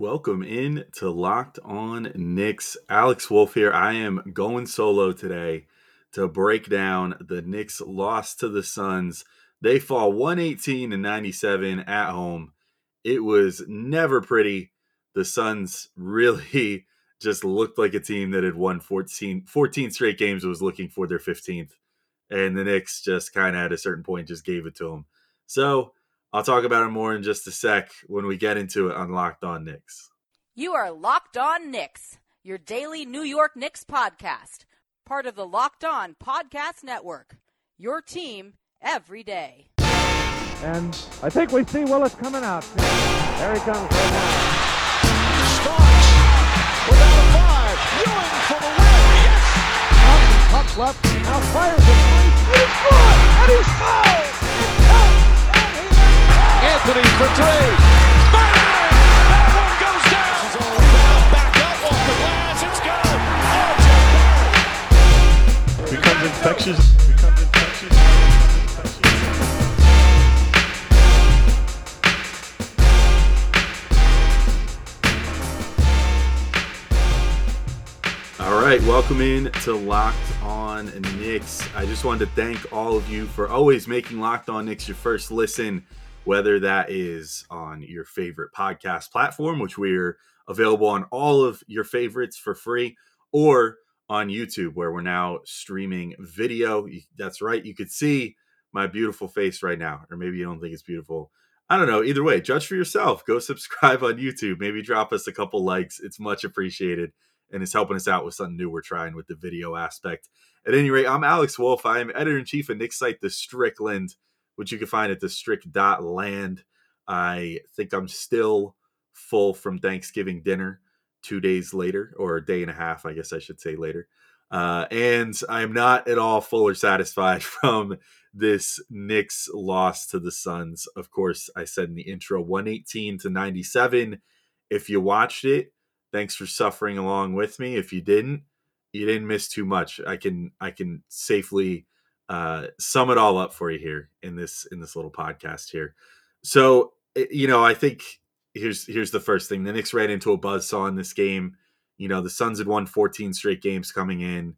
Welcome in to Locked On Knicks. Alex Wolf here. I am going solo today to break down the Knicks loss to the Suns. They fall 118 to 97 at home. It was never pretty. The Suns really just looked like a team that had won 14, 14 straight games was looking for their 15th. And the Knicks just kind of at a certain point just gave it to them. So I'll talk about it more in just a sec when we get into it on Locked On Knicks. You are Locked On Knicks, your daily New York Knicks podcast, part of the Locked On Podcast Network. Your team every day. And I think we see Willis coming out. There he comes right now. Starks without a five. Ewing for the win. Yes. Up, up left. Now fires it. And he's good. And he's fouled. Anthony for three. Bang! That one goes down. This is all foul. Back up off the glass. It's good. RJ Barrett. becomes infectious. Becomes infectious. All right, welcome in to Locked On Knicks. I just wanted to thank all of you for always making Locked On Knicks your first listen, whether that is on your favorite podcast platform, which we're available on all of your favorites for free, or on YouTube, where we're now streaming video. That's right, you could see my beautiful face right now, or maybe you don't think it's beautiful. I don't know. Either way, judge for yourself. Go subscribe on YouTube. Maybe drop us a couple likes. It's much appreciated and it's helping us out with something new we're trying with the video aspect. At any rate, I'm Alex Wolf. I am editor in chief of Knicks site, The Strickland, which you can find at thestrick.land. I think I'm still full from Thanksgiving dinner two days later, or a day and a half, I guess I should say later. Uh, and I am not at all full or satisfied from this Knicks loss to the Suns. Of course, I said in the intro 118 to 97. If you watched it, thanks for suffering along with me if you didn't you didn't miss too much i can i can safely uh sum it all up for you here in this in this little podcast here so eh, you know i think here's here's the first thing the Knicks ran into a buzzsaw in this game you know the suns had won 14 straight games coming in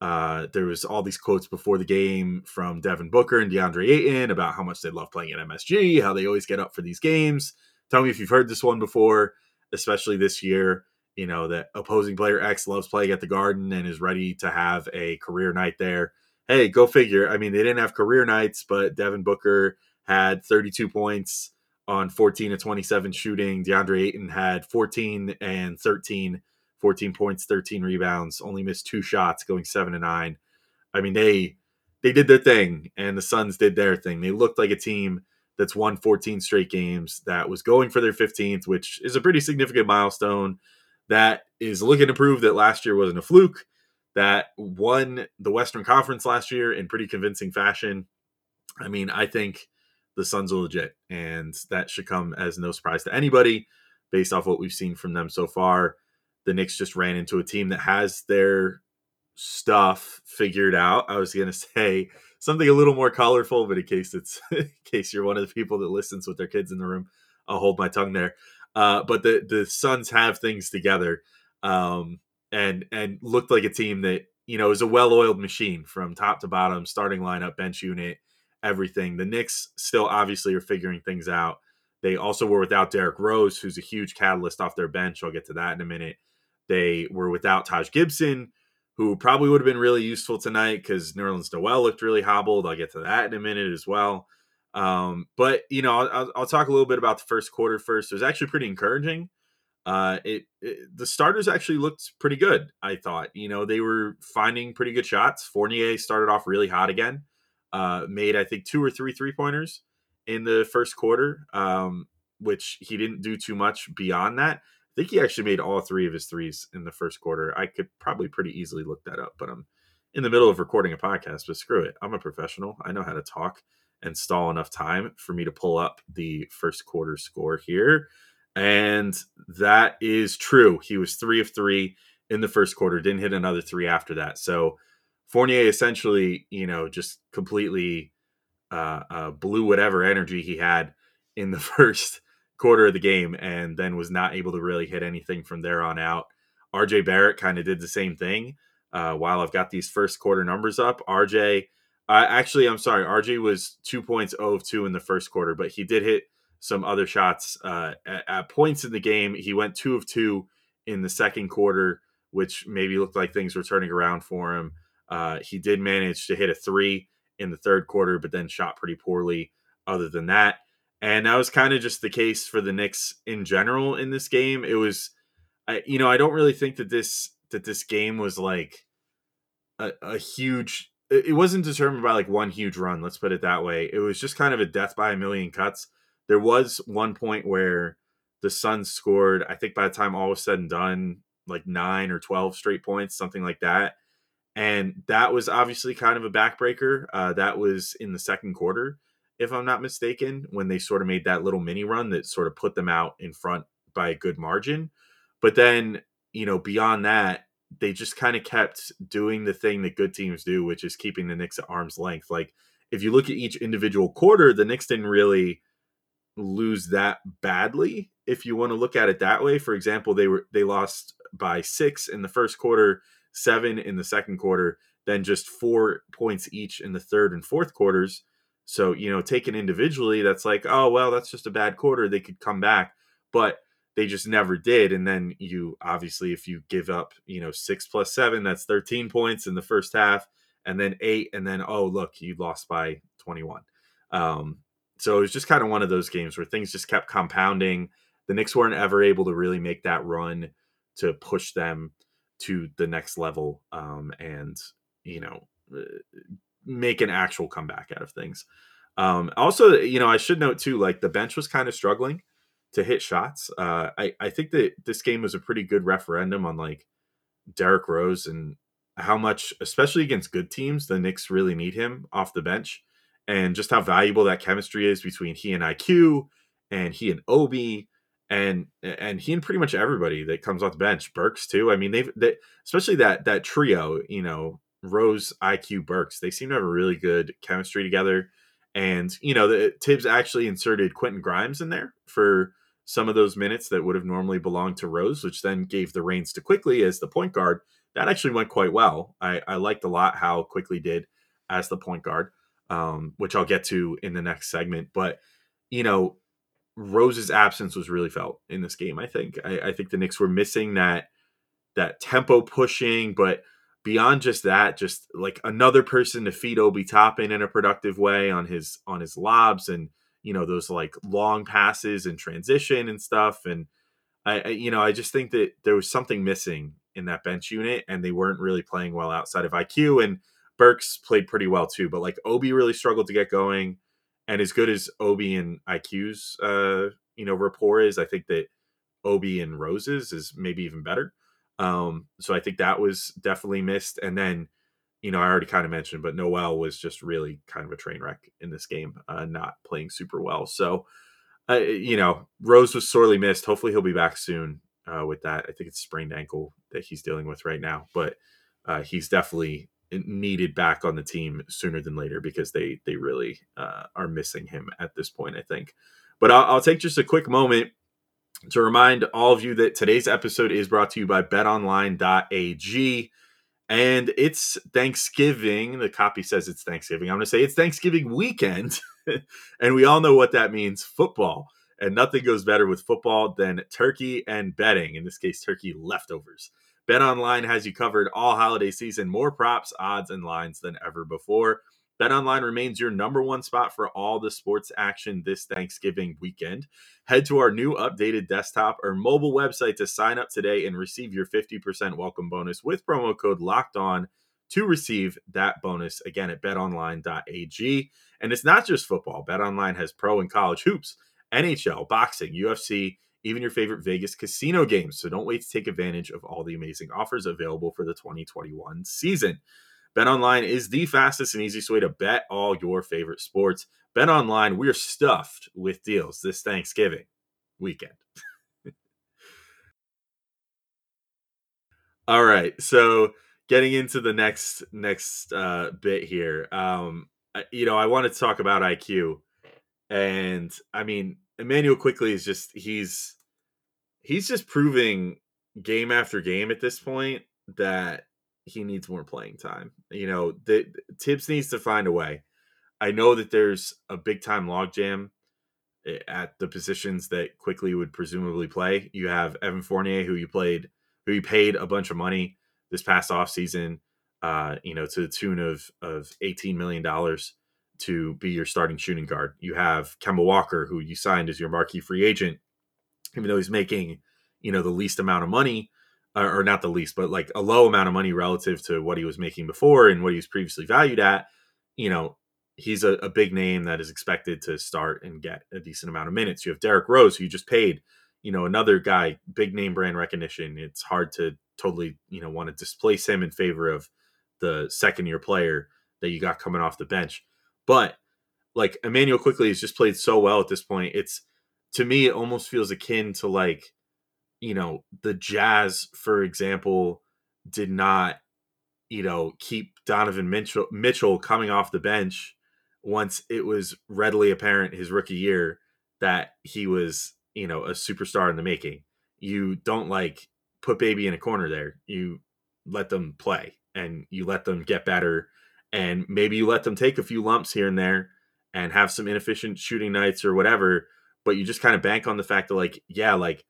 uh, there was all these quotes before the game from Devin Booker and DeAndre Ayton about how much they love playing at MSG, how they always get up for these games. Tell me if you've heard this one before, especially this year you know that opposing player X loves playing at the Garden and is ready to have a career night there. Hey, go figure. I mean, they didn't have career nights, but Devin Booker had 32 points on 14 to 27 shooting. DeAndre Ayton had 14 and 13, 14 points, 13 rebounds, only missed two shots, going seven to nine. I mean, they they did their thing, and the Suns did their thing. They looked like a team that's won 14 straight games, that was going for their 15th, which is a pretty significant milestone that is looking to prove that last year wasn't a fluke, that won the Western Conference last year in pretty convincing fashion. I mean, I think the Suns are legit, and that should come as no surprise to anybody based off what we've seen from them so far. The Knicks just ran into a team that has their stuff figured out. I was going to say something a little more colorful, but in case it's in case you're one of the people that listens with their kids in the room, I'll hold my tongue there. Uh, but the the Suns have things together, um, and and looked like a team that you know is a well oiled machine from top to bottom, starting lineup, bench unit, everything. The Knicks still obviously are figuring things out. They also were without Derrick Rose, who's a huge catalyst off their bench. I'll get to that in a minute. They were without Taj Gibson, who probably would have been really useful tonight because Nerlens Noel looked really hobbled. I'll get to that in a minute as well. Um, but you know, I'll, I'll, talk a little bit about the first quarter first. It was actually pretty encouraging. Uh, it, it, the starters actually looked pretty good. I thought, you know, they were finding pretty good shots. Fournier started off really hot again. Uh, made I think two or three three pointers in the first quarter, um, which he didn't do too much beyond that. I think he actually made all three of his threes in the first quarter. I could probably pretty easily look that up, but I'm in the middle of recording a podcast. But screw it, I'm a professional. I know how to talk and stall enough time for me to pull up the first quarter score here. And that is true. He was three of three in the first quarter, didn't hit another three after that. So Fournier essentially, you know, just completely uh, uh, blew whatever energy he had in the first quarter of the game and then was not able to really hit anything from there on out. RJ Barrett kind of did the same thing. Uh, while I've got these first quarter numbers up, RJ, uh, actually, I'm sorry, RJ was two points, 0 of 2 in the first quarter, but he did hit some other shots uh, at, at, points in the game. He went 2 of 2 in the second quarter, which maybe looked like things were turning around for him. Uh, he did manage to hit a three in the third quarter, but then shot pretty poorly other than that. And that was kind of just the case for the Knicks in general in this game. It was, I, you know, I don't really think that this that this game was like a, a huge it wasn't determined by like one huge run let's put it that way it was just kind of a death by a million cuts there was one point where the suns scored i think by the time all was said and done like nine or 12 straight points something like that and that was obviously kind of a backbreaker uh, that was in the second quarter if i'm not mistaken when they sort of made that little mini run that sort of put them out in front by a good margin but then you know, beyond that, they just kind of kept doing the thing that good teams do, which is keeping the Knicks at arm's length. Like if you look at each individual quarter, the Knicks didn't really lose that badly. If you want to look at it that way, for example, they were they lost by six in the first quarter, seven in the second quarter, then just four points each in the third and fourth quarters. So, you know, taken individually, that's like, oh well, that's just a bad quarter. They could come back. But they just never did. And then you obviously, if you give up, you know, six plus seven, that's 13 points in the first half, and then eight, and then, oh, look, you lost by 21. Um, so it was just kind of one of those games where things just kept compounding. The Knicks weren't ever able to really make that run to push them to the next level um, and, you know, uh, make an actual comeback out of things. Um, also, you know, I should note too, like the bench was kind of struggling to hit shots. Uh, I I think that this game was a pretty good referendum on like Derrick Rose and how much, especially against good teams, the Knicks really need him off the bench, and just how valuable that chemistry is between he and IQ, and he and Obi, and and he and pretty much everybody that comes off the bench. Burks too. I mean, they've they, especially that that trio. You know, Rose, IQ, Burks. They seem to have a really good chemistry together. And you know, the Thibs actually inserted Quentin Grimes in there for some of those minutes that would have normally belonged to Rose, which then gave the reins to Quickley as the point guard. That actually went quite well. I, I liked a lot how Quickley did as the point guard, um, which I'll get to in the next segment. But, you know, Rose's absence was really felt in this game, I think. I, I think the Knicks were missing that that tempo pushing, but beyond just that, just like another person to feed Obi Toppin in a productive way on his on his lobs and – you know those like long passes and transition and stuff and I, I, you know i just think that there was something missing in that bench unit and they weren't really playing well outside of iq and burks played pretty well too but like obi really struggled to get going and as good as obi and iq's uh you know rapport is i think that obi and Rose's is maybe even better um so i think that was definitely missed and then you know, I already kind of mentioned, but Noel was just really kind of a train wreck in this game, uh, not playing super well. So, uh, you know, Rose was sorely missed. Hopefully, he'll be back soon uh, with that. I think it's sprained ankle that he's dealing with right now, but uh, he's definitely needed back on the team sooner than later because they they really uh, are missing him at this point. I think. But I'll, I'll take just a quick moment to remind all of you that today's episode is brought to you by BetOnline.ag and it's Thanksgiving. The copy says it's Thanksgiving. I'm going to say it's Thanksgiving weekend. and we all know what that means football. And nothing goes better with football than turkey and betting, in this case, turkey leftovers. Bet Online has you covered all holiday season, more props, odds, and lines than ever before. BetOnline remains your number one spot for all the sports action this Thanksgiving weekend. Head to our new updated desktop or mobile website to sign up today and receive your 50% welcome bonus with promo code locked on to receive that bonus again at betonline.ag. And it's not just football. BetOnline has pro and college hoops, NHL, boxing, UFC, even your favorite Vegas casino games. So don't wait to take advantage of all the amazing offers available for the 2021 season. Bet online is the fastest and easiest way to bet all your favorite sports. Bet online, we're stuffed with deals this Thanksgiving weekend. all right, so getting into the next next uh, bit here, um, you know, I want to talk about IQ, and I mean, Immanuel Quickley is just he's he's just proving game after game at this point that he needs more playing time. You know, the Thibs needs to find a way. I know that there's a big time logjam eh, at the positions that Quickley would presumably play. You have Evan Fournier, who you played, who you paid a bunch of money this past offseason, uh, you know, to the tune of of eighteen million dollars to be your starting shooting guard. You have Kemba Walker, who you signed as your marquee free agent, even though he's making, you know, the least amount of money, or, not the least, but like a low amount of money relative to what he was making before and what he was previously valued at. You know, he's a, a big name that is expected to start and get a decent amount of minutes. You have Derrick Rose, who you just paid, you know, another guy, big name brand recognition. It's hard to totally, you know, want to displace him in favor of the second year player that you got coming off the bench. But like Immanuel Quickley has just played so well at this point. It's to me, it almost feels akin to like, you know, the Jazz, for example, did not, you know, keep Donovan Mitchell, Mitchell coming off the bench once it was readily apparent his rookie year that he was, you know, a superstar in the making. You don't like put baby in a corner there. You let them play and you let them get better and maybe you let them take a few lumps here and there and have some inefficient shooting nights or whatever but you just kind of bank on the fact that like yeah like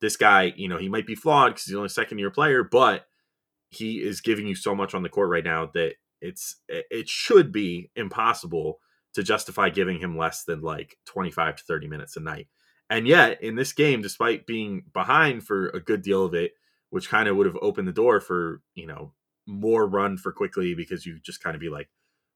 this guy you know he might be flawed because he's only second year player but he is giving you so much on the court right now that it's it should be impossible to justify giving him less than like 25 to 30 minutes a night. And yet in this game despite being behind for a good deal of it which kind of would have opened the door for you know more run for Quickley because you just kind of be like,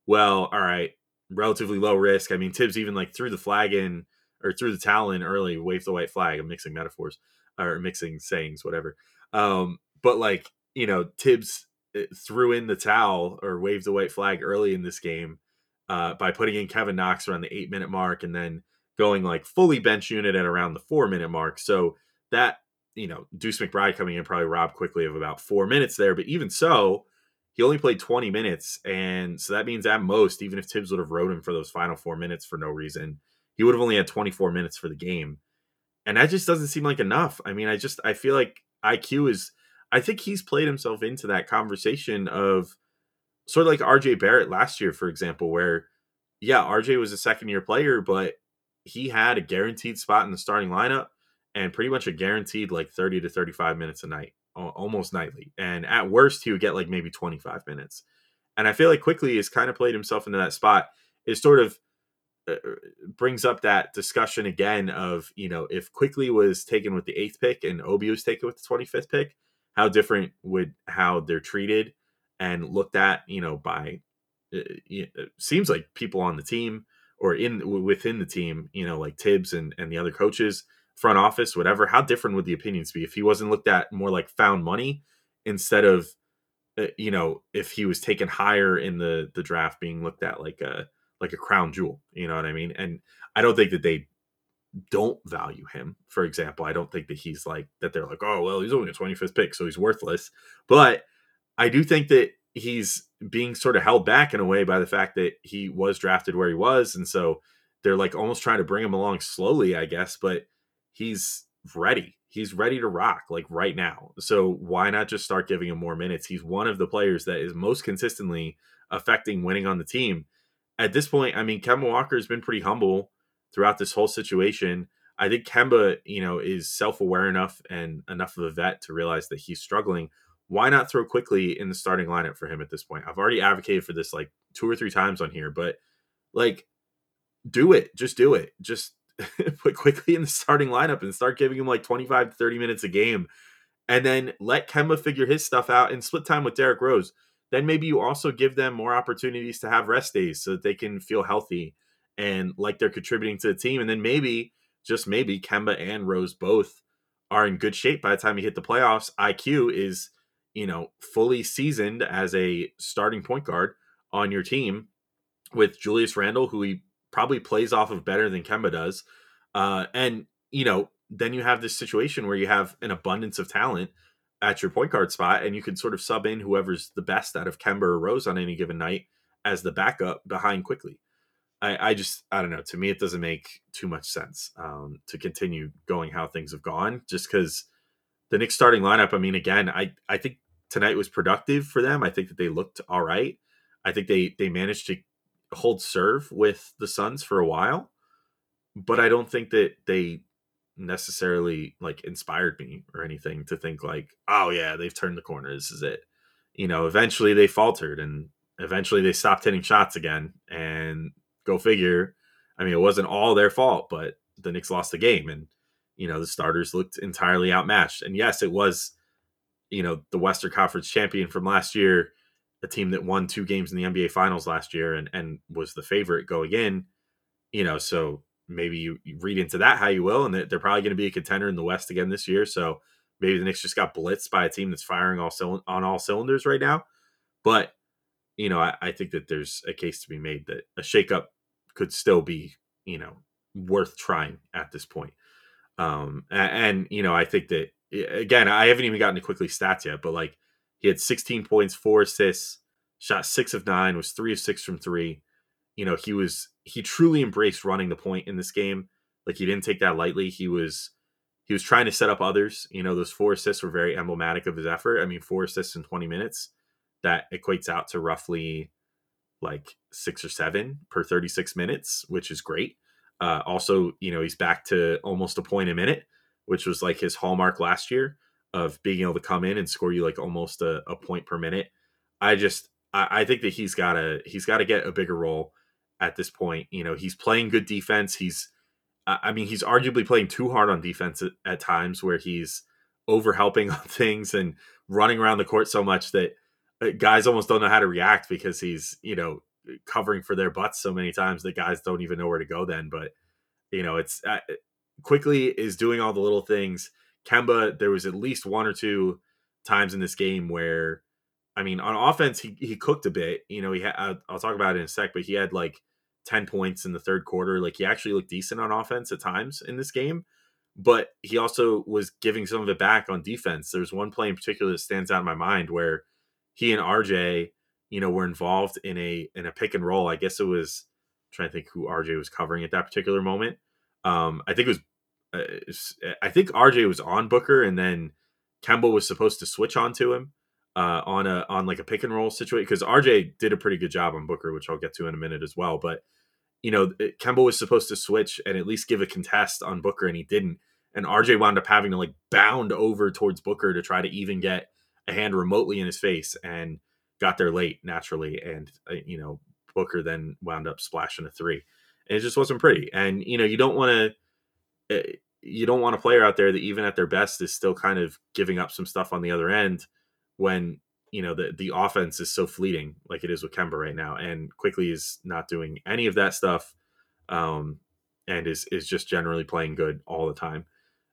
well, all right, relatively low risk. I mean, Thibs even like threw the flag in or threw the towel in early, waved the white flag. I'm mixing metaphors or mixing sayings, whatever. Um, but like, you know, Thibs eh, threw in the towel or waved the white flag early in this game uh, by putting in Kevin Knox around the eight minute mark and then going like fully bench unit at around the four minute mark. So that you know, Deuce McBride coming in probably robbed Quickley of about four minutes there. But even so, he only played 20 minutes. And so that means at most, even if Thibs would have rode him for those final four minutes for no reason, he would have only had 24 minutes for the game. And that just doesn't seem like enough. I mean, I just, I feel like IQ is, I think he's played himself into that conversation of sort of like RJ Barrett last year, for example, where, yeah, RJ was a second year player, but he had a guaranteed spot in the starting lineup and pretty much a guaranteed like 30 to 35 minutes a night, almost nightly. And at worst, he would get like maybe 25 minutes. And I feel like Quickley has kind of played himself into that spot. It sort of uh, uh, brings up that discussion again of, you know, if Quickley was taken with the eighth pick and Obi was taken with the 25th pick, how different would how they're treated and looked at, you know, by uh, it seems like people on the team or in within the team, you know, like Thibs and, and the other coaches front office, whatever, how different would the opinions be if he wasn't looked at more like found money instead of, uh, you know, if he was taken higher in the the draft, being looked at like a like a crown jewel. You know what I mean? And I don't think that they don't value him. For example, I don't think that he's like that. They're like, oh well, he's only a 25th pick, so he's worthless. But I do think that he's being sort of held back in a way by the fact that he was drafted where he was, and so they're like almost trying to bring him along slowly, I guess. But he's ready. He's ready to rock like right now. So why not just start giving him more minutes? He's one of the players that is most consistently affecting winning on the team. At this point, I mean, Kemba Walker has been pretty humble throughout this whole situation. I think Kemba, you know, is self-aware enough and enough of a vet to realize that he's struggling. Why not throw Quickley in the starting lineup for him at this point? I've already advocated for this like two or three times on here, but like do it. Just do it. Just put Quickley in the starting lineup and start giving him like 25 to 30 minutes a game. And then let Kemba figure his stuff out and split time with Derrick Rose. Then maybe you also give them more opportunities to have rest days so that they can feel healthy and like they're contributing to the team. And then maybe, just maybe, Kemba and Rose both are in good shape by the time you hit the playoffs. IQ is, you know, fully seasoned as a starting point guard on your team with Julius Randle, who he probably plays off of better than Kemba does. Uh, and, you know, then you have this situation where you have an abundance of talent at your point guard spot, and you can sort of sub in whoever's the best out of Kemba or Rose on any given night as the backup behind Quickley. I, I just I don't know. To me, it doesn't make too much sense um, to continue going how things have gone. Just because the Knicks starting lineup. I mean, again, I I think tonight was productive for them. I think that they looked all right. I think they they managed to hold serve with the Suns for a while, but I don't think that they necessarily like inspired me or anything to think like, oh yeah, they've turned the corner. This is it. You know, eventually they faltered and eventually they stopped hitting shots again. And go figure. I mean, it wasn't all their fault, but the Knicks lost the game and you know, the starters looked entirely outmatched. And yes, it was, you know, the Western Conference champion from last year, a team that won two games in the NBA finals last year and, and was the favorite going in, you know, so maybe you, read into that how you will, and they're, they're probably going to be a contender in the West again this year. So maybe the Knicks just got blitzed by a team that's firing all on all cylinders right now. But you know, I, I think that there's a case to be made that a shakeup could still be, you know, worth trying at this point. Um, and, and you know, I think that again, I haven't even gotten to Quickley stats yet, but like he had 16 points, four assists, shot six of nine, was three of six from three. You know, he was he truly embraced running the point in this game. Like he didn't take that lightly. He was he was trying to set up others. You know, those four assists were very emblematic of his effort. I mean, four assists in 20 minutes, that equates out to roughly like six or seven per 36 minutes, which is great. Uh, also, you know, he's back to almost a point a minute, which was like his hallmark last year of being able to come in and score you like almost a, a point per minute. I just I, I think that he's gotta he's gotta get a bigger role at this point. You know, he's playing good defense. He's, I mean, he's arguably playing too hard on defense at, at times where he's over helping on things and running around the court so much that uh, guys almost don't know how to react because he's, you know, covering for their butts so many times that guys don't even know where to go then. But, you know, it's uh, Quickley is doing all the little things. Kemba, there was at least one or two times in this game where I mean, on offense, he, he cooked a bit. You know, he had, I'll, talk about it in a sec, but he had like 10 points in the third quarter. Like he actually looked decent on offense at times in this game, but he also was giving some of it back on defense. There's one play in particular that stands out in my mind where he and RJ, you know, were involved in a in a pick and roll. I guess it was I'm trying to think who RJ was covering at that particular moment. Um, I think it was, I think RJ was on Booker, and then Kemba was supposed to switch onto him uh, on a on like a pick and roll situation because RJ did a pretty good job on Booker, which I'll get to in a minute as well. But you know, Kemba was supposed to switch and at least give a contest on Booker, and he didn't. And RJ wound up having to like bound over towards Booker to try to even get a hand remotely in his face, and got there late naturally. And uh, you know, Booker then wound up splashing a three, and it just wasn't pretty. And you know, you don't want to. Uh, you don't want a player out there that even at their best is still kind of giving up some stuff on the other end when you know the the offense is so fleeting like it is with Kemba right now, and Quickley is not doing any of that stuff, um, and is is just generally playing good all the time,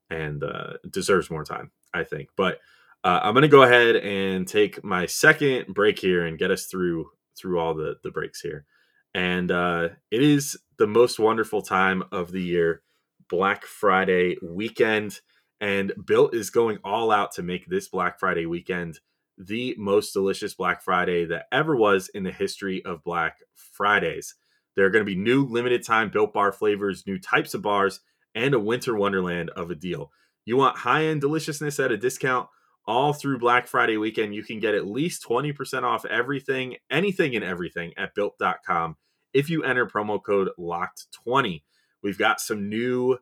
and uh, deserves more time, I think. But uh, I'm going to go ahead and take my second break here and get us through through all the the breaks here, and uh, it is the most wonderful time of the year, Black Friday weekend. And Built is going all out to make this Black Friday weekend the most delicious Black Friday that ever was in the history of Black Fridays. There are going to be new limited time built bar flavors, new types of bars, and a winter wonderland of a deal. You want high end deliciousness at a discount all through Black Friday weekend. You can get at least 20% off everything, anything and everything at built.com if you enter promo code LOCKED20. We've got some new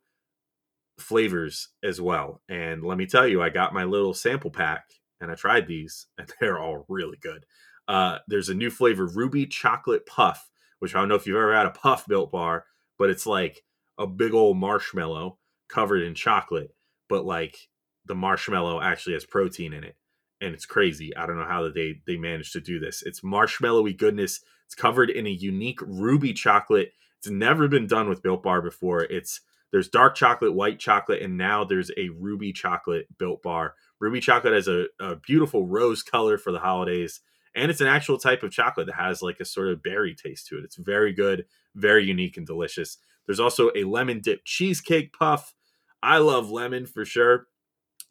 flavors as well. And let me tell you, I got my little sample pack and I tried these, and they're all really good. Uh, there's a new flavor, Ruby Chocolate Puff, which I don't know if you've ever had a puff built bar, but it's like a big old marshmallow covered in chocolate, but like the marshmallow actually has protein in it, and it's crazy. I don't know how they they managed to do this. It's marshmallowy goodness. It's covered in a unique ruby chocolate. It's never been done with built bar before. It's there's dark chocolate, white chocolate, and now there's a ruby chocolate built bar Ruby chocolate has a, a beautiful rose color for the holidays, and it's an actual type of chocolate that has like a sort of berry taste to it. It's very good, very unique and delicious. There's also a lemon dip cheesecake puff. I love lemon for sure.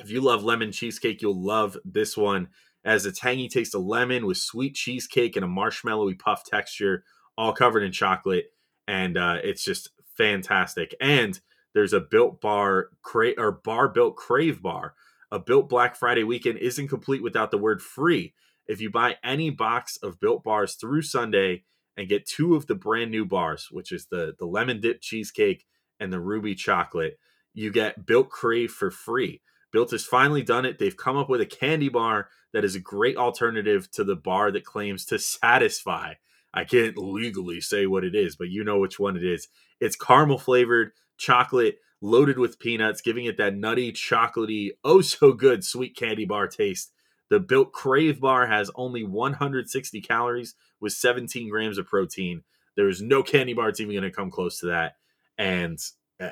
If you love lemon cheesecake, you'll love this one. As a tangy taste of lemon with sweet cheesecake and a marshmallowy puff texture, all covered in chocolate. And uh, it's just fantastic. And there's a built bar cra- or bar built crave bar. A built Black Friday weekend isn't complete without the word free. If you buy any box of built bars through Sunday and get two of the brand new bars, which is the the lemon dip cheesecake and the ruby chocolate, you get built crave for free. Built has finally done it. They've come up with a candy bar that is a great alternative to the bar that claims to satisfy. I can't legally say what it is, but you know which one it is. It's caramel flavored chocolate loaded with peanuts, giving it that nutty, chocolatey, oh so good sweet candy bar taste. The Built Crave bar has only 160 calories with 17 grams of protein. There is no candy bar that's even going to come close to that. And uh,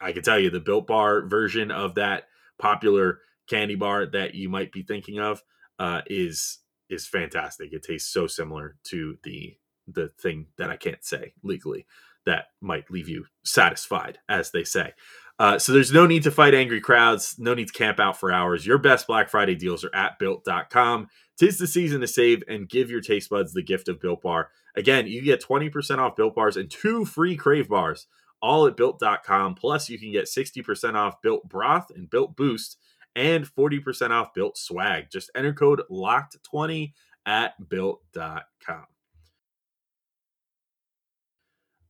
I can tell you the Built Bar version of that popular candy bar that you might be thinking of uh, is is fantastic. It tastes so similar to the the thing that I can't say legally that might leave you satisfied, as they say. Uh, so there's no need to fight angry crowds, no need to camp out for hours. Your best Black Friday deals are at built.com. Tis the season to save and give your taste buds the gift of Built Bar. Again, you get 20% off Built Bars and two free Crave Bars, all at built.com. Plus, you can get 60% off Built Broth and Built Boost and 40% off Built Swag. Just enter code LOCKED20 at built.com.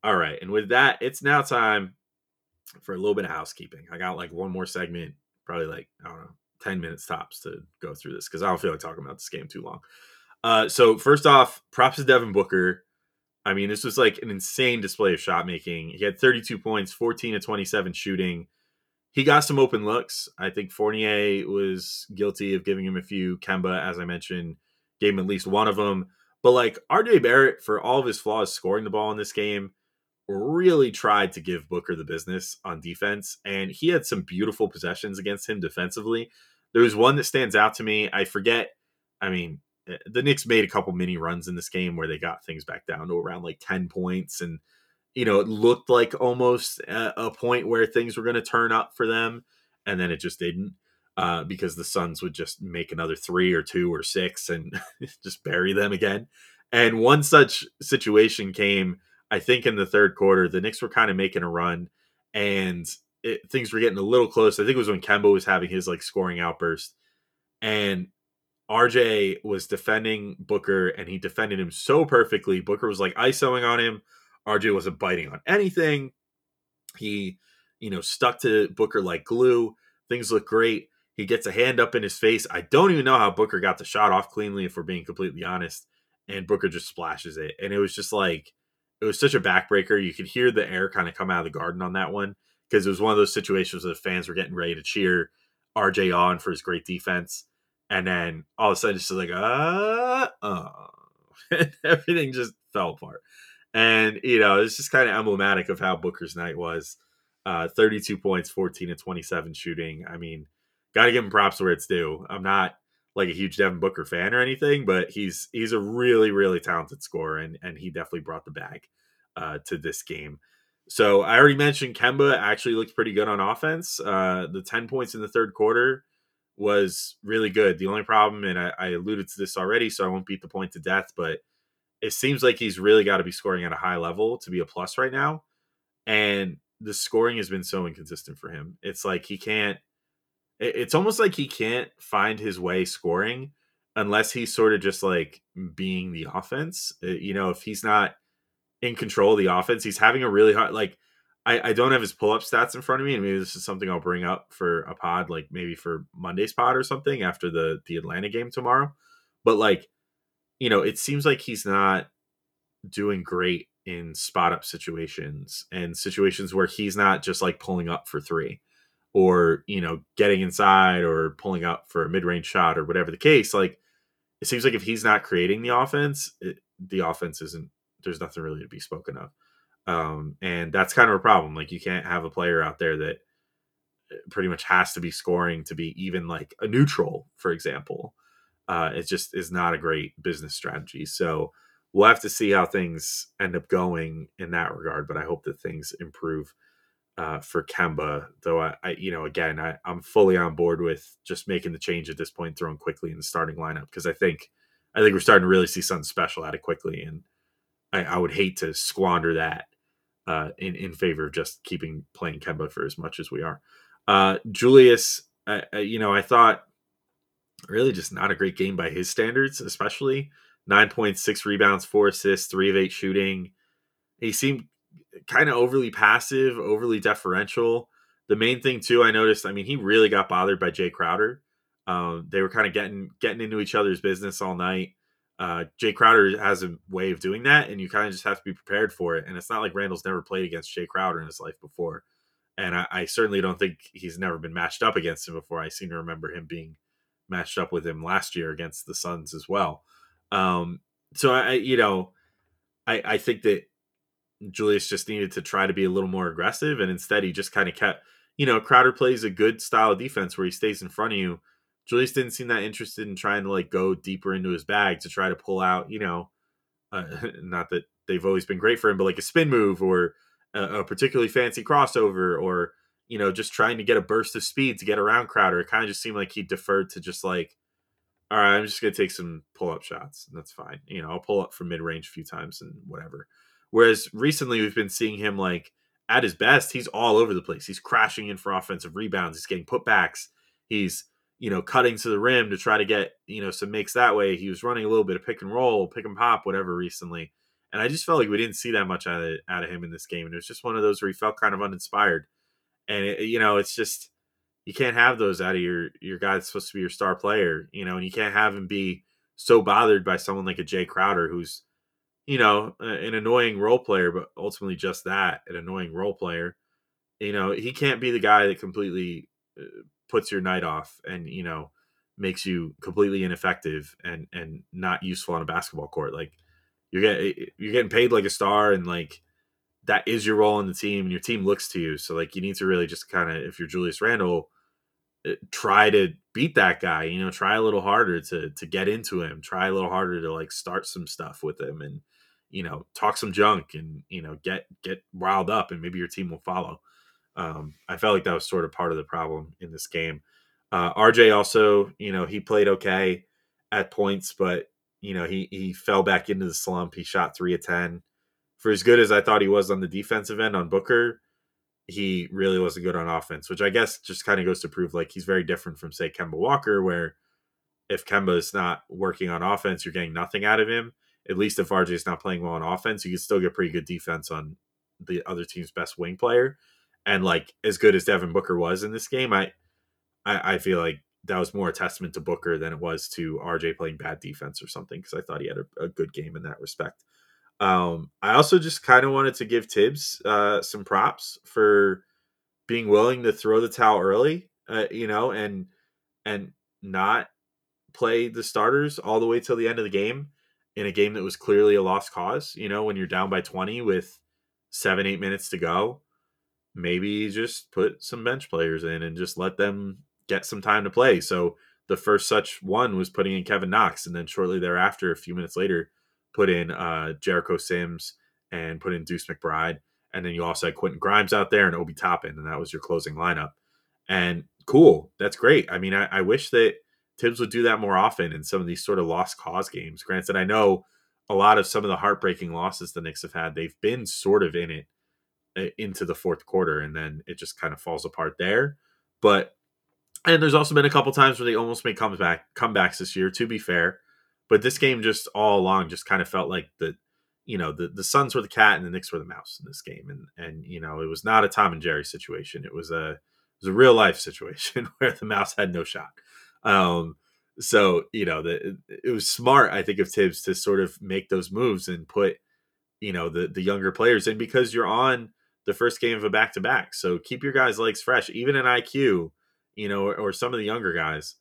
All right. And with that, it's now time for a little bit of housekeeping. I got like one more segment, probably like, I don't know, 10 minutes tops to go through this because I don't feel like talking about this game too long. Uh, so, first off, props to Devin Booker. I mean, this was like an insane display of shot making. He had 32 points, 14 to 27 shooting. He got some open looks. I think Fournier was guilty of giving him a few. Kemba, as I mentioned, gave him at least one of them. But like RJ Barrett, for all of his flaws scoring the ball in this game, really tried to give Booker the business on defense, and he had some beautiful possessions against him defensively. There was one that stands out to me. I forget. I mean, eh, the Knicks made a couple mini runs in this game where they got things back down to around like 10 points. And, you know, it looked like almost a, point where things were going to turn up for them. And then it just didn't uh, because the Suns would just make another three or two or six and just bury them again. And one such situation came I think in the third quarter, the Knicks were kind of making a run and it, things were getting a little close. I think it was when Kemba was having his like scoring outburst and RJ was defending Booker and he defended him so perfectly. Booker was like ISOing on him. RJ wasn't biting on anything. He, you know, stuck to Booker like glue. Things look great. He gets a hand up in his face. I don't even know how Booker got the shot off cleanly, if we're being completely honest. And Booker just splashes it. And it was just like, it was such a backbreaker. You could hear the air kind of come out of the garden on that one because it was one of those situations where the fans were getting ready to cheer RJ on for his great defense, and then all of a sudden it's just like uh, oh. everything just fell apart. And you know, it's just kind of emblematic of how Booker's night was. Uh, 32 points, 14 to 27 shooting. I mean, got to give him props where it's due. I'm not like a huge Devin Booker fan or anything, but he's he's a really really talented scorer, and and he definitely brought the bag uh, to this game. So I already mentioned Kemba actually looked pretty good on offense. Uh, the ten points in the third quarter was really good. The only problem, and I, I alluded to this already, so I won't beat the point to death, but it seems like he's really got to be scoring at a high level to be a plus right now, and the scoring has been so inconsistent for him. It's like he can't it's almost like he can't find his way scoring unless he's sort of just like being the offense. Uh, you know, if he's not in control of the offense, he's having a really hard like I, I don't have his pull up stats in front of me, and maybe this is something I'll bring up for a pod, like maybe for Monday's pod or something after the the Atlanta game tomorrow. But like, you know, it seems like he's not doing great in spot up situations and situations where he's not just like pulling up for three or you know getting inside or pulling up for a mid-range shot or whatever the case like it seems like if he's not creating the offense it, the offense isn't there's nothing really to be spoken of um, and that's kind of a problem like you can't have a player out there that uh, pretty much has to be scoring to be even like a neutral for example uh, it just is not a great business strategy so we'll have to see how things end up going in that regard but i hope that things improve uh, for Kemba, though I, I, you know, again, I, I'm fully on board with just making the change at this point, throwing Quickley in the starting lineup because I think, I think we're starting to really see something special out of Quickley, and I, I would hate to squander that uh, in in favor of just keeping playing Kemba for as much as we are. Uh, Julius, uh, you know, I thought really just not a great game by his standards, especially nine points, six rebounds, four assists, three of eight shooting. He seemed kind of overly passive, overly deferential. The main thing too, I noticed. I mean, he really got bothered by Jae Crowder. Um, they were kind of getting getting into each other's business all night. Uh, Jae Crowder has a way of doing that, and you kind of just have to be prepared for it. And it's not like Randle's never played against Jae Crowder in his life before, and I, I certainly don't think he's never been matched up against him before. I seem to remember him being matched up with him last year against the Suns as well. Um, so I, you know, I, I think that Julius just needed to try to be a little more aggressive, and instead he just kind of kept. You know, Crowder plays a good style of defense where he stays in front of you. Julius didn't seem that interested in trying to like go deeper into his bag to try to pull out. You know, uh, not that they've always been great for him, but like a spin move or a, a particularly fancy crossover or you know just trying to get a burst of speed to get around Crowder. It kind of just seemed like he deferred to just like all right, I'm just gonna take some pull up shots. And that's fine. You know, I'll pull up from mid range a few times and whatever. Whereas recently we've been seeing him like at his best, he's all over the place. He's crashing in for offensive rebounds. He's getting putbacks. He's you know cutting to the rim to try to get you know some makes that way. He was running a little bit of pick and roll, pick and pop, whatever recently. And I just felt like we didn't see that much out of out of him in this game. And it was just one of those where he felt kind of uninspired. And it, you know, it's just you can't have those out of your your guy that's supposed to be your star player, you know, and you can't have him be so bothered by someone like a Jae Crowder who's you know, an annoying role player, but ultimately just that, an annoying role player. You know, he can't be the guy that completely uh, puts your night off and, you know, makes you completely ineffective and and not useful on a basketball court. Like you're getting you're getting paid like a star and like that is your role in the team and your team looks to you. So like you need to really just kind of if you're Julius Randle, uh, try to beat that guy, you know, try a little harder to to get into him, try a little harder to like start some stuff with him and you know, talk some junk and you know get get riled up, and maybe your team will follow. Um, I felt like that was sort of part of the problem in this game. Uh, RJ also, you know, he played okay at points, but you know he he fell back into the slump. He shot three of ten. For as good as I thought he was on the defensive end on Booker, he really wasn't good on offense, which I guess just kind of goes to prove like he's very different from say Kemba Walker, where if Kemba is not working on offense, you're getting nothing out of him at least if RJ is not playing well on offense, you can still get pretty good defense on the other team's best wing player. And like as good as Devin Booker was in this game, I I, I feel like that was more a testament to Booker than it was to RJ playing bad defense or something because I thought he had a, a, good game in that respect. Um, I also just kind of wanted to give Thibs uh, some props for being willing to throw the towel early, uh, you know, and and not play the starters all the way till the end of the game in a game that was clearly a lost cause. You know, when you're down by 20 with seven, eight minutes to go, maybe just put some bench players in and just let them get some time to play. So the first such one was putting in Kevin Knox, and then shortly thereafter, a few minutes later, put in uh, Jericho Sims and put in Deuce McBride. And then you also had Quentin Grimes out there and Obi Toppin, and that was your closing lineup. And cool, that's great. I mean, I, I wish that Thibs would do that more often in some of these sort of lost cause games. Granted, I know a lot of some of the heartbreaking losses the Knicks have had, they've been sort of in it uh, into the fourth quarter, and then it just kind of falls apart there. But and there's also been a couple times where they almost made comeback comebacks this year. To be fair, but this game just all along just kind of felt like the you know the the Suns were the cat and the Knicks were the mouse in this game, and and you know it was not a Tom and Jerry situation. It was a it was a real life situation where the mouse had no shot. Um, so you know, the, it was smart, I think, of Thibs to sort of make those moves and put you know the the younger players in because you're on the first game of a back to back. So keep your guys' legs fresh, even in IQ, you know, or, or, some of the younger guys,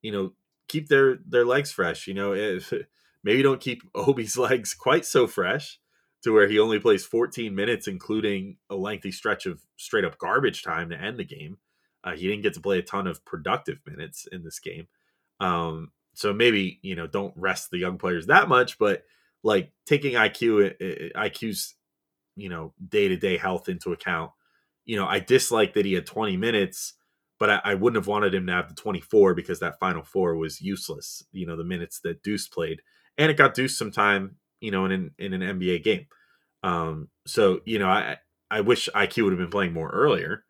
you know, keep their their legs fresh. You know, if maybe don't keep Obi's legs quite so fresh to where he only plays 14 minutes, including a lengthy stretch of straight up garbage time to end the game. Uh, he didn't get to play a ton of productive minutes in this game. Um, so maybe, you know, don't rest the young players that much, but like taking IQ, IQ's, you know, day to day health into account, you know, I dislike that he had 20 minutes, but I, I, wouldn't have wanted him to have the 24 because that final four was useless, you know, the minutes that Deuce played. And it got Deuce some time, you know, in an, in an NBA game. Um, so, you know, I, I wish IQ would have been playing more earlier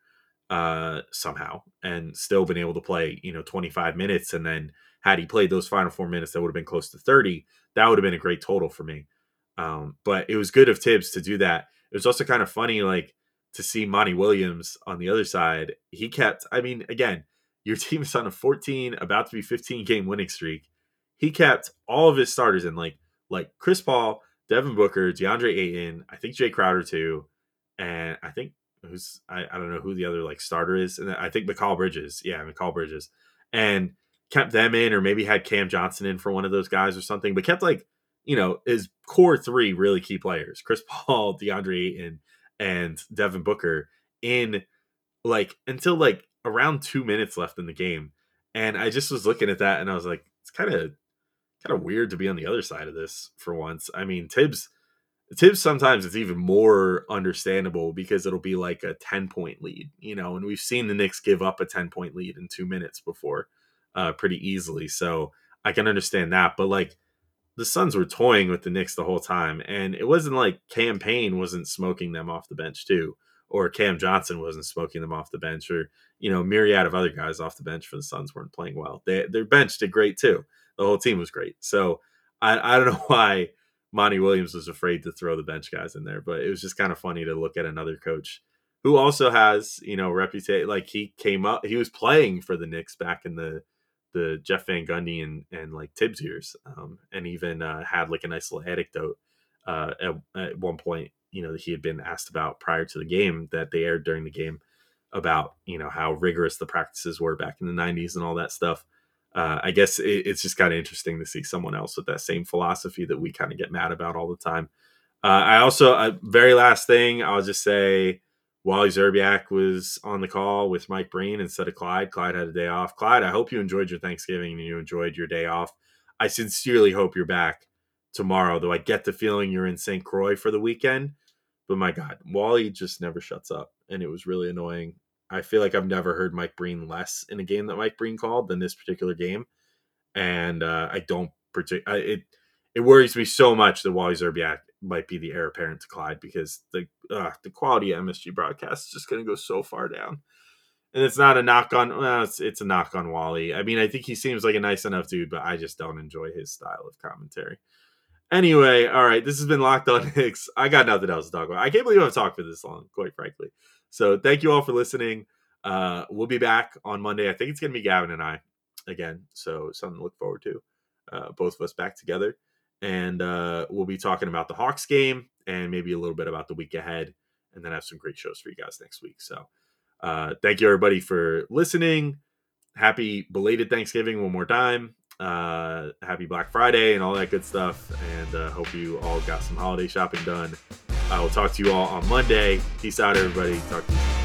uh, somehow and still been able to play, you know, 25 minutes. And then had he played those final four minutes, that would have been close to 30. That would have been a great total for me. Um, but it was good of Thibs to do that. It was also kind of funny, like to see Monty Williams on the other side. He kept, I mean, again, your team is on a 14, about to be 15 game winning streak. He kept all of his starters in, like like Chris Paul, Devin Booker, DeAndre Ayton, I think Jae Crowder too, and I think who's I, I don't know who the other like starter is, and I think Mikal Bridges, yeah, Mikal Bridges, and kept them in, or maybe had Cam Johnson in for one of those guys or something, but kept like you know his core three really key players: Chris Paul, DeAndre Ayton, and Devin Booker in like until like around two minutes left in the game, and I just was looking at that and I was like, it's kind of kind of weird to be on the other side of this for once. I mean, Thibs Thibs sometimes it's even more understandable because it'll be like a 10 point lead, you know, and we've seen the Knicks give up a 10 point lead in two minutes before uh, pretty easily. So I can understand that. But like the Suns were toying with the Knicks the whole time. And it wasn't like Cam Payne wasn't smoking them off the bench too, or Cam Johnson wasn't smoking them off the bench, or, you know, myriad of other guys off the bench for the Suns weren't playing well. They, their bench did great too. The whole team was great. So I, I don't know why Monty Williams was afraid to throw the bench guys in there, but it was just kind of funny to look at another coach who also has, you know, reputation. Like he came up, he was playing for the Knicks back in the the Jeff Van Gundy and and like Thibs years, um, and even uh, had like a nice little anecdote uh, at, at one point. You know, that he had been asked about prior to the game that they aired during the game about you know how rigorous the practices were back in the 90s and all that stuff uh, I guess it, it's just kind of interesting to see someone else with that same philosophy that we kind of get mad about all the time. Uh, I also, uh, very last thing, I'll just say Wally Szczerbiak was on the call with Mike Breen instead of Clyde. Clyde had a day off. Clyde, I hope you enjoyed your Thanksgiving and you enjoyed your day off. I sincerely hope you're back tomorrow, though I get the feeling you're in St. Croix for the weekend. But my God, Wally just never shuts up. And it was really annoying. I feel like I've never heard Mike Breen less in a game that Mike Breen called than this particular game, and uh, I don't particular it. It worries me so much that Wally Szczerbiak might be the heir apparent to Clyde because the uh, the quality of MSG broadcast is just going to go so far down. And it's not a knock on. Well, it's it's a knock on Wally. I mean, I think he seems like a nice enough dude, but I just don't enjoy his style of commentary. Anyway, all right, this has been Locked On Knicks. I got nothing else to talk about. I can't believe I've talked for this long, quite frankly. So thank you all for listening. Uh, we'll be back on Monday. I think it's going to be Gavin and I again. So something to look forward to. Uh, both of us back together. And uh, we'll be talking about the Hawks game and maybe a little bit about the week ahead. And then have some great shows for you guys next week. So uh, thank you, everybody, for listening. Happy belated Thanksgiving one more time. Uh, happy Black Friday and all that good stuff. And uh, hope you all got some holiday shopping done. I will talk to you all on Monday. Peace out, everybody. Talk to you.